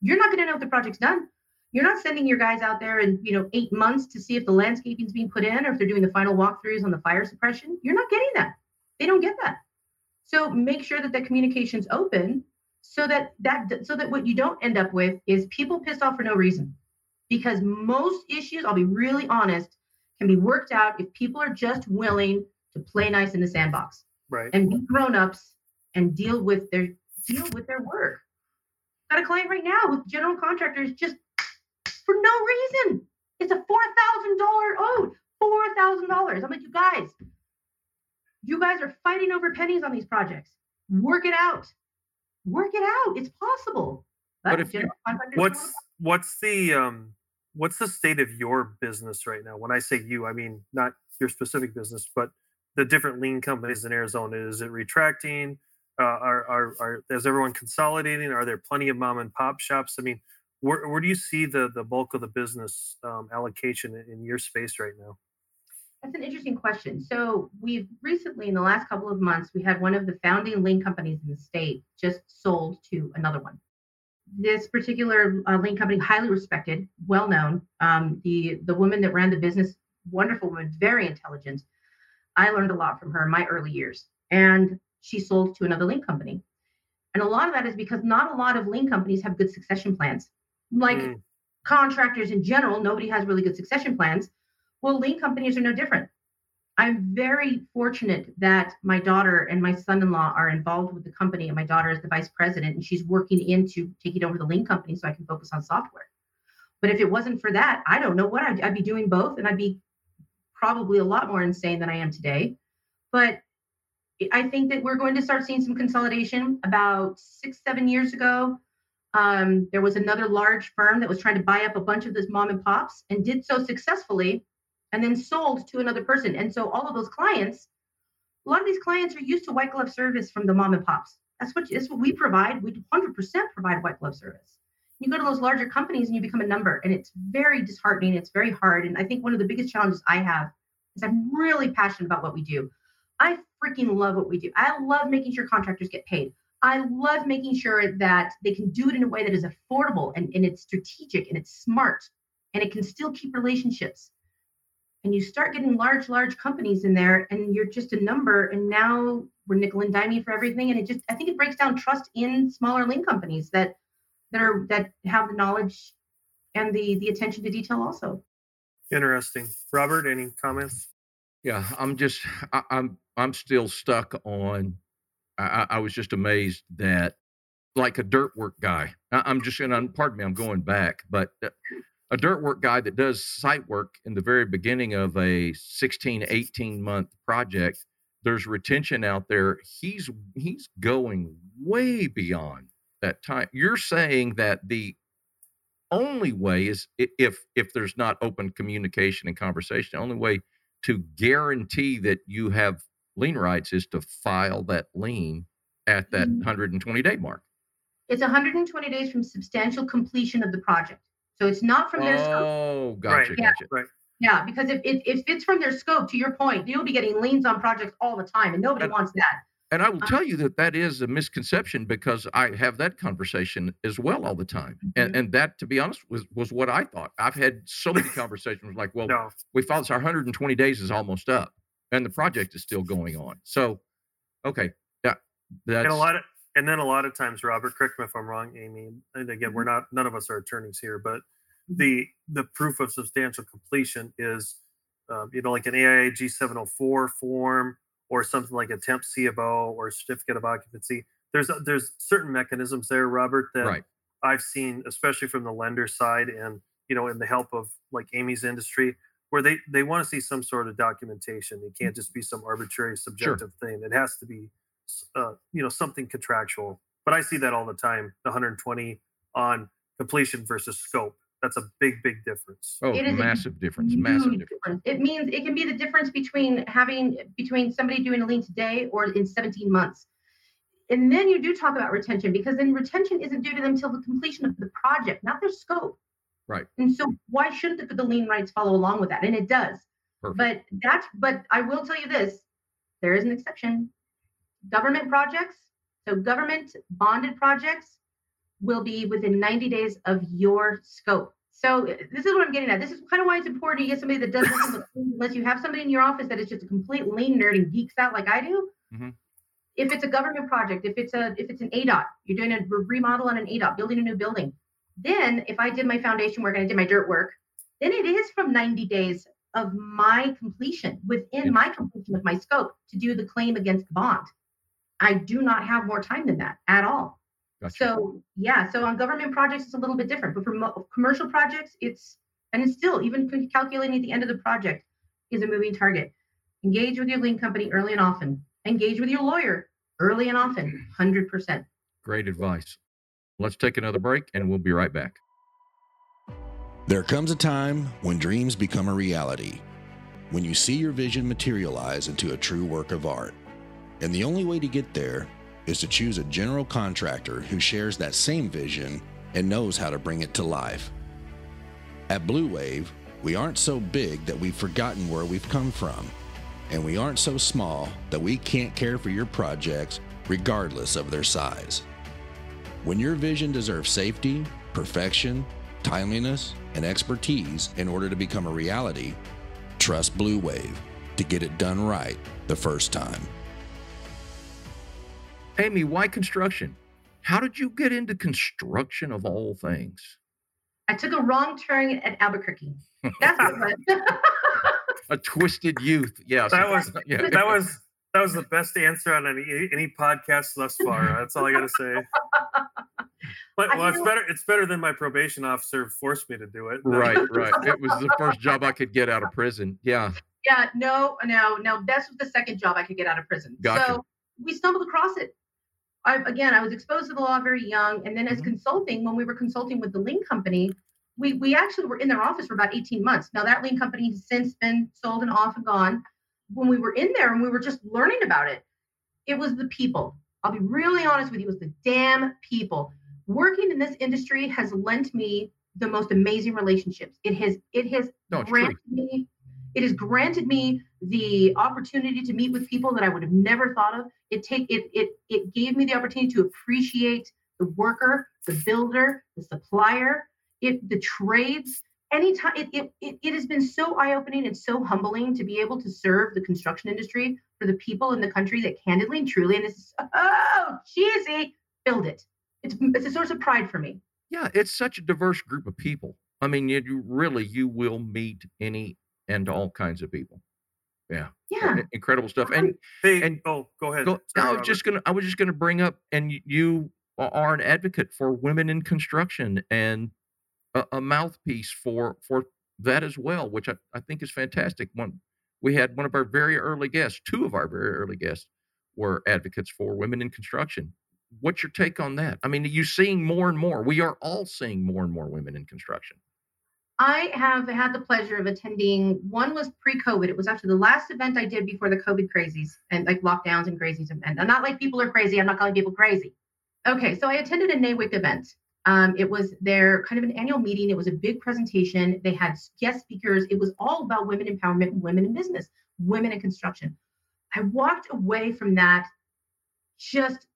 you're not going to know if the project's done. You're not sending your guys out there in you know eight months to see if the landscaping's being put in or if they're doing the final walkthroughs on the fire suppression. You're not getting that. They don't get that. So make sure that the communication's open so that that so that what you don't end up with is people pissed off for no reason. Because most issues, I'll be really honest, can be worked out if people are just willing to play nice in the sandbox Right. and be grown-ups and deal with their deal with their work. Got a client right now with general contractors just for no reason. It's a four thousand dollar owed. Four thousand dollars. I'm like, you guys, you guys are fighting over pennies on these projects. Work it out. Work it out. It's possible. But if you- general contractors don't What's what's the um what's the state of your business right now? When I say you, I mean not your specific business, but the different lien companies in Arizona. Is it retracting? Uh, are, are are is everyone consolidating? Are there plenty of mom and pop shops? I mean, where where do you see the the bulk of the business um, allocation in, in your space right now? That's an interesting question. So we've recently, in the last couple of months, we had one of the founding lien companies in the state just sold to another one. This particular uh, lien company, highly respected, well known. Um, the the woman that ran the business, wonderful woman, very intelligent. I learned a lot from her in my early years, and she sold to another lien company. And a lot of that is because not a lot of lien companies have good succession plans. Like Mm, contractors in general, nobody has really good succession plans. Well, lien companies are no different. I'm very fortunate that my daughter and my son-in-law are involved with the company, and my daughter is the vice president, and she's working into taking over the Lien company so I can focus on software. But if it wasn't for that, I don't know what I'd, I'd be doing both, and I'd be probably a lot more insane than I am today. But I think that we're going to start seeing some consolidation. About six, seven years ago, um, there was another large firm that was trying to buy up a bunch of those mom and pops and did so successfully and then sold to another person. And so all of those clients, a lot of these clients are used to white glove service from the mom and pops. That's what that's what we provide. We 100% provide white glove service. You go to those larger companies and you become a number, and it's very disheartening. It's very hard. And I think one of the biggest challenges I have is I'm really passionate about what we do. I freaking love what we do. I love making sure contractors get paid. I love making sure that they can do it in a way that is affordable and, and it's strategic and it's smart and it can still keep relationships. And you start getting large, large companies in there and you're just a number. And now we're nickel and diming for everything. And it just, I think it breaks down trust in smaller lien companies that that are that have the knowledge and the the attention to detail also. Interesting. Robert, any comments? Yeah, I'm just I, I'm I'm still stuck on. I, I was just amazed that like a dirt work guy. I, am just gonna pardon me. I'm going back, but uh, a dirt work guy that does site work in the very beginning of a 16 18 month project there's retention out there he's he's going way beyond that time you're saying that the only way is if if there's not open communication and conversation the only way to guarantee that you have lien rights is to file that lien at that 120 mm-hmm. day mark. It's 120 days from substantial completion of the project. So it's not from their scope. Oh, gotcha, right. gotcha. Yeah. Right. Yeah, because if, if, if it's from their scope, to your point, you'll be getting liens on projects all the time, and nobody and, wants that. And I will tell you that that is a misconception because I have that conversation as well all the time. Mm-hmm. And, and that, to be honest, was, was what I thought. I've had so many conversations like, well, no. we thought our 120 days is almost up and the project is still going on. So, okay. Yeah. That's, and a lot of, and then a lot of times, Robert, correct me if I'm wrong, Amy, and again, we're mm-hmm. not, none of us are attorneys here, but mm-hmm. the, the proof of substantial completion is, um, you know, like an AIA G704 form, or something like a temp C of O or certificate of occupancy. There's there's certain mechanisms there, Robert, that right. I've seen, especially from the lender side, and you know, in the help of like Amy's industry, where they they want to see some sort of documentation. It can't just be some arbitrary subjective sure. thing. It has to be, uh, you know, something contractual. But I see that all the time. The 120 on completion versus scope that's a big big difference oh massive difference massive difference. difference. it means it can be the difference between having between somebody doing a lien today or in 17 months and then you do talk about retention because then retention isn't due to them until the completion of the project not their scope right and so why shouldn't the, the lien rights follow along with that and it does Perfect. but that's but i will tell you this there is an exception government projects so government bonded projects will be within 90 days of your scope. So uh, this is what I'm getting at. This is kind of why it's important to get somebody that doesn't unless you have somebody in your office that is just a complete lien nerd and geeks out like I do. Mm-hmm. If it's a government project, if it's a if it's an ADOT, you're doing a remodel on an ADOT, building a new building. Then if I did my foundation work and I did my dirt work, then it is from 90 days of my completion within yeah. my completion of my scope to do the claim against the bond. I do not have more time than that at all. Gotcha. So yeah, so on government projects it's a little bit different, but for mo- commercial projects it's and it's still even calculating at the end of the project is a moving target. Engage with your lien company early and often. Engage with your lawyer early and often. Hundred percent. Great advice. Let's take another break and we'll be right back. There comes a time when dreams become a reality, when you see your vision materialize into a true work of art. And the only way to get there is to choose a general contractor who shares that same vision and knows how to bring it to life. At Blue Wave, we aren't so big that we've forgotten where we've come from, and we aren't so small that we can't care for your projects regardless of their size. When your vision deserves safety, perfection, timeliness, and expertise in order to become a reality, trust Blue Wave to get it done right the first time. Amy, why construction? How did you get into construction of all things? I took a wrong turn at Albuquerque. That's what it was. a twisted youth. Yeah, That was yeah. that was that was the best answer on any any podcast thus far. That's all I gotta say. But well, it's better. It's better than my probation officer forced me to do it. right, right. It was the first job I could get out of prison. Yeah, Yeah, no, no, no. This was the second job I could get out of prison. Gotcha. So we stumbled across it. I, again, I was exposed to the law very young, and then as Mhm. consulting, when we were consulting with the Lien Company, we we actually were in their office for about 18 months. Now that Lien Company has since been sold and off and gone. When we were in there and we were just learning about it, it was the people. I'll be really honest with you, it was the damn people. Working in this industry has lent me the most amazing relationships. It has it has No, it's true. granted me it has granted me the opportunity to meet with people that I would have never thought of. It take it it it gave me the opportunity to appreciate the worker, the builder, the supplier, it the trades. Anytime it it, it, it has been so eye-opening and so humbling to be able to serve the construction industry for the people in the country that candidly and truly, and this is oh cheesy, build it. It's it's a source of pride for me. yeah. It's such a diverse group of people. I mean, you, you really you will meet any and all kinds of people. Yeah, Yeah. incredible stuff. And Hey, And- oh, go ahead. Go, Sorry, I was Robert. just gonna I was just gonna bring up, and you are an advocate for women in construction and a, a mouthpiece for for that as well, which I, I think is fantastic. One we had one of our very early guests, two of our very early guests were advocates for women in construction. What's your take on that? I mean, are you seeing more and more. We are all seeing more and more women in construction. I have had the pleasure of attending. One was pre-COVID. It was actually the last event I did before the COVID crazies and like lockdowns and crazies. And, not like people are crazy. I'm not calling people crazy. Okay, so I attended a NAWIC event. Um, it was their kind of an annual meeting. It was a big presentation. They had guest speakers. It was all about women empowerment, women in business, women in construction. I walked away from that just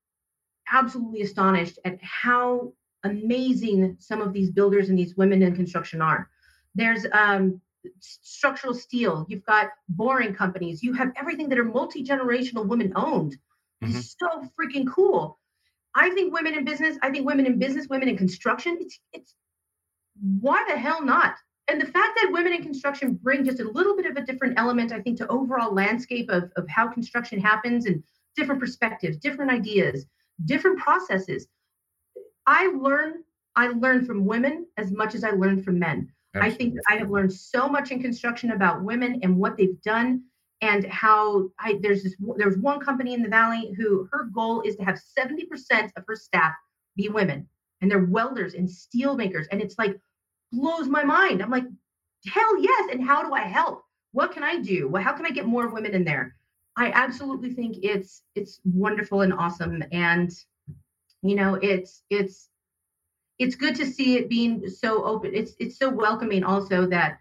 absolutely astonished at how amazing some of these builders and these women in construction are. There's um, structural steel. You've got boring companies. You have everything that are multi generational women owned. It's so freaking cool. I think women in business. I think women in business, women in construction. It's it's why the hell not? And the fact that women in construction bring just a little bit of a different element, I think, to overall landscape of, of how construction happens and different perspectives, different ideas, different processes. I learn I learn from women as much as I learn from men. I think I have learned so much in construction about women and what they've done and how I there's this there's one company in the valley who her goal is to have 70% of her staff be women and they're welders and steel makers and it's like blows my mind. I'm like hell yes and how do I help? What can I do? Well, how can I get more women in there? I absolutely think it's it's wonderful and awesome and you know it's it's it's good to see it being so open it's it's so welcoming also that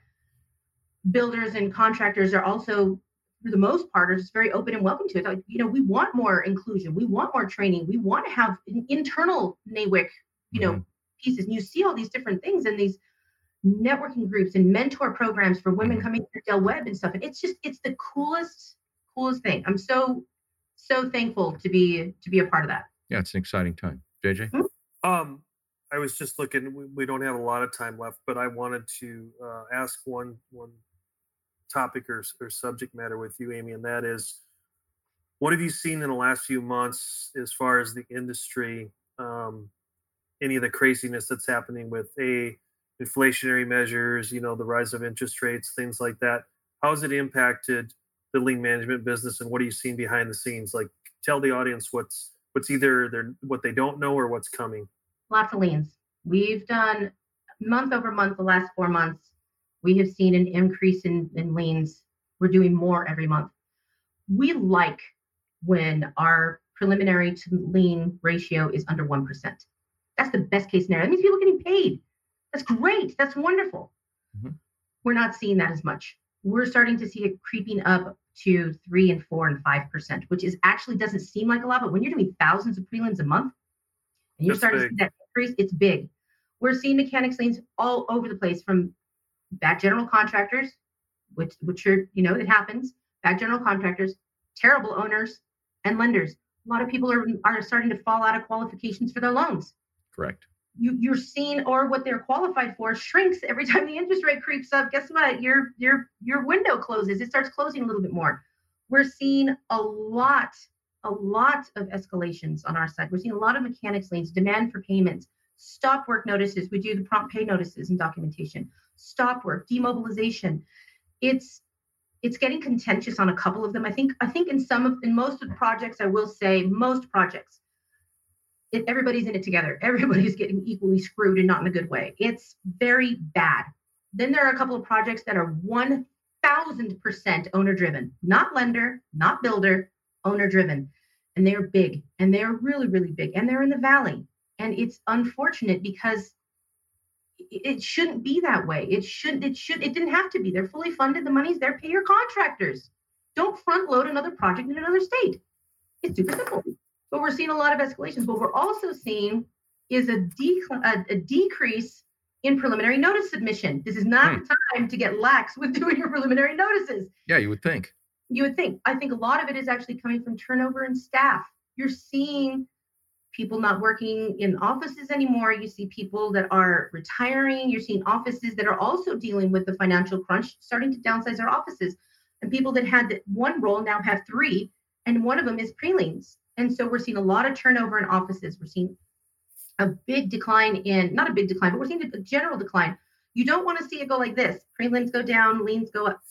builders and contractors are also for the most part are just very open and welcome to it like you know we want more inclusion we want more training we want to have an internal nawic you know Mhm. pieces and you see all these different things and these networking groups and mentor programs for women Mhm. coming through Del Webb and stuff and it's just it's the coolest coolest thing i'm so so thankful to be to be a part of that Yeah, it's an exciting time. JJ? Um, I was just looking. We, don't have a lot of time left, but I wanted to uh, ask one one topic or, or subject matter with you, Amy, and that is, what have you seen in the last few months as far as the industry? Um, any of the craziness that's happening with a inflationary measures, you know, the rise of interest rates, things like that. How has it impacted the lien management business, and what are you seeing behind the scenes? Like, tell the audience what's what's either they're what they don't know or what's coming. Lots of liens. We've done month over month the last four months. We have seen an increase in, in liens. We're doing more every month. We like when our preliminary to lien ratio is under 1%. That's the best case scenario. That means people are getting paid. That's great. That's wonderful. Mhm. We're not seeing that as much. We're starting to see it creeping up to three and four and five percent, which is actually doesn't seem like a lot, but when you're doing thousands of prelims a month, and you're That's starting to see that it's big. We're seeing mechanics liens all over the place from bad general contractors, which which are you know it happens. Bad general contractors, terrible owners, and lenders. A lot of people are are starting to fall out of qualifications for their loans. Correct. you, you're seeing or what they're qualified for shrinks every time the interest rate creeps up. Guess what? Your your your window closes. It starts closing a little bit more. We're seeing a lot, a lot of escalations on our side. We're seeing a lot of mechanics liens, demand for payments, stop work notices. We do the prompt pay notices and documentation, stop work, demobilization. It's it's getting contentious on a couple of them. I think I think in some of in most of the projects, I will say most projects it, everybody's in it together. Everybody's getting equally screwed and not in a good way. It's very bad. Then there are a couple of projects that are 1000% owner driven, not lender, not builder, owner driven. And they're big and they're really, really big and they're in the valley. And it's unfortunate because it shouldn't be that way. It shouldn't, it should, it didn't have to be. They're fully funded. The money's there. Pay your contractors. Don't front load another project in another state. It's super simple but we're seeing a lot of escalations. What we're also seeing is a, a, a decrease in preliminary notice submission. This is not hmm. the time to get lax with doing your preliminary notices. Yeah, you would think. You would think. I think a lot of it is actually coming from turnover in staff. You're seeing people not working in offices anymore. You see people that are retiring. You're seeing offices that are also dealing with the financial crunch, starting to downsize their offices. And people that had one role now have three, and one of them is prelims. And so we're seeing a lot of turnover in offices. We're seeing a big decline in, not a big decline, but we're seeing a general decline. You don't want to see it go like this. Prelims go down, liens go up.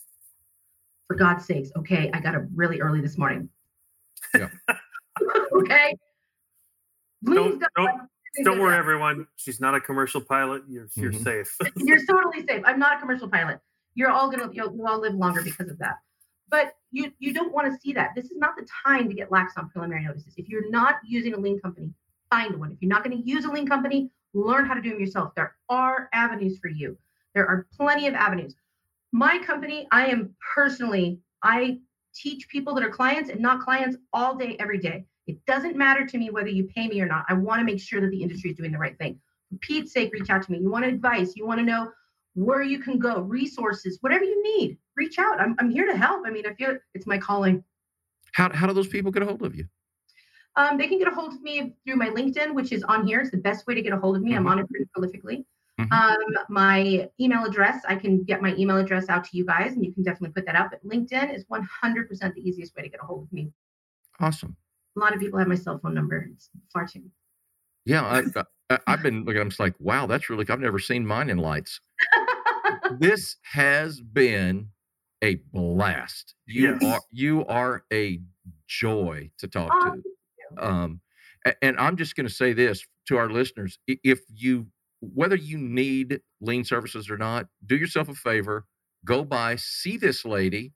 For God's sakes, okay, I got up really early this morning. Yeah. okay. Liens don't, don't, don't worry, down. everyone. She's not a commercial pilot. You're you're mm-hmm. safe. you're totally safe. I'm not a commercial pilot. You're all gonna you'll, you'll all live longer because of that. But you you don't want to see that. This is not the time to get lax on preliminary notices. If you're not using a lien company, find one. If you're not going to use a lien company, learn how to do them yourself. There are avenues for you. There are plenty of avenues. My company, I am personally, I teach people that are clients and not clients all day, every day. It doesn't matter to me whether you pay me or not. I want to make sure that the industry is doing the right thing. For Pete's sake, reach out to me. You want advice, you want to know where you can go, resources, whatever you need, reach out. I'm, I'm here to help. I mean, I feel it's my calling. How, how do those people get a hold of you? Um, they can get a hold of me through my LinkedIn, which is on here. It's the best way to get a hold of me. Mm-hmm. I'm on it pretty prolifically. Mm-hmm. Um, my email address, I can get my email address out to you guys, and you can definitely put that out. But LinkedIn is 100% the easiest way to get a hold of me. Awesome. A lot of people have my cell phone number. It's far too. Yeah, I, I, have been looking. I'm just like, wow, that's really. I've never seen mine in lights. this has been a blast. You yes. are you are a joy to talk oh, to. Um, and I'm just going to say this to our listeners: if you whether you need lien services or not, do yourself a favor, go by, see this lady,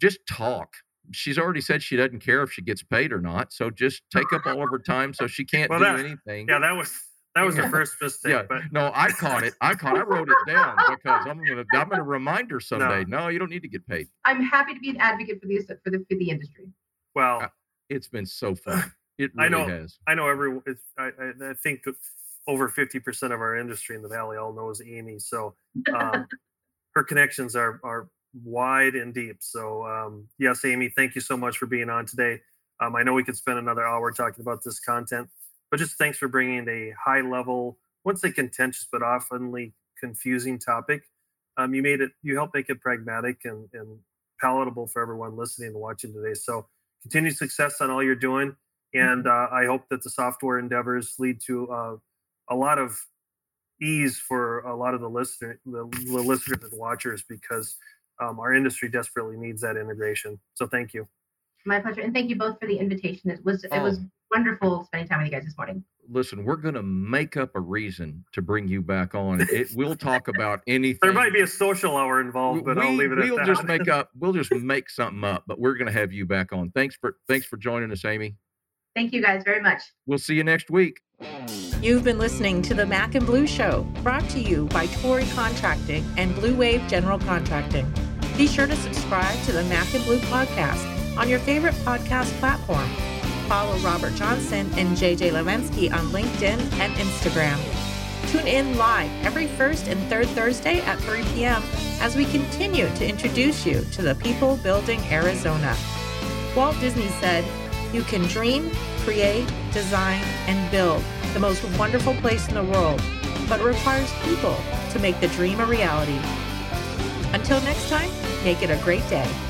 just talk. She's already said she doesn't care if she gets paid or not, so just take up all of her time so she can't well, do that, anything. Yeah, that was that was the first mistake. Yeah. But no, I caught it. I caught. I wrote it down because I'm gonna. I'm gonna remind her someday. No. no, you don't need to get paid. I'm happy to be an advocate for the for the for the industry. Well, uh, it's been so fun. It really I know. Has. I know everyone. I, I, I think over 50% of our industry in the valley all knows Amy. So um, her connections are are wide and deep. So um, yes, Amy, thank you so much for being on today. Um, I know we could spend another hour talking about this content, but just thanks for bringing a high level, once a contentious but oftenly confusing topic. Um, you made it, you helped make it pragmatic and, and palatable for everyone listening and watching today. So continued success on all you're doing. And uh, I hope that the software endeavors lead to uh, a lot of ease for a lot of the listener, the, the listeners and watchers, because um, our industry desperately needs that integration. So thank you. My pleasure, and thank you both for the invitation. It was it oh. was wonderful spending time with you guys this morning. Listen, we're going to make up a reason to bring you back on. It we'll talk about anything. There might be a social hour involved, but we, I'll leave it we'll at that. just make up. We'll just make something up. But we're going to have you back on. Thanks for thanks for joining us, Amy. Thank you guys very much. We'll see you next week. You've been listening to the Mac and Blue Show, brought to you by Tory Contracting and Blue Wave General Contracting. Be sure to subscribe to the Mac and Blue podcast on your favorite podcast platform follow Robert Johnson and JJ Levensky on LinkedIn and Instagram. Tune in live every first and third Thursday at 3 p.m. as we continue to introduce you to the people building Arizona. Walt Disney said, You can dream, create, design, and build the most wonderful place in the world, but requires people to make the dream a reality. Until next time, make it a great day.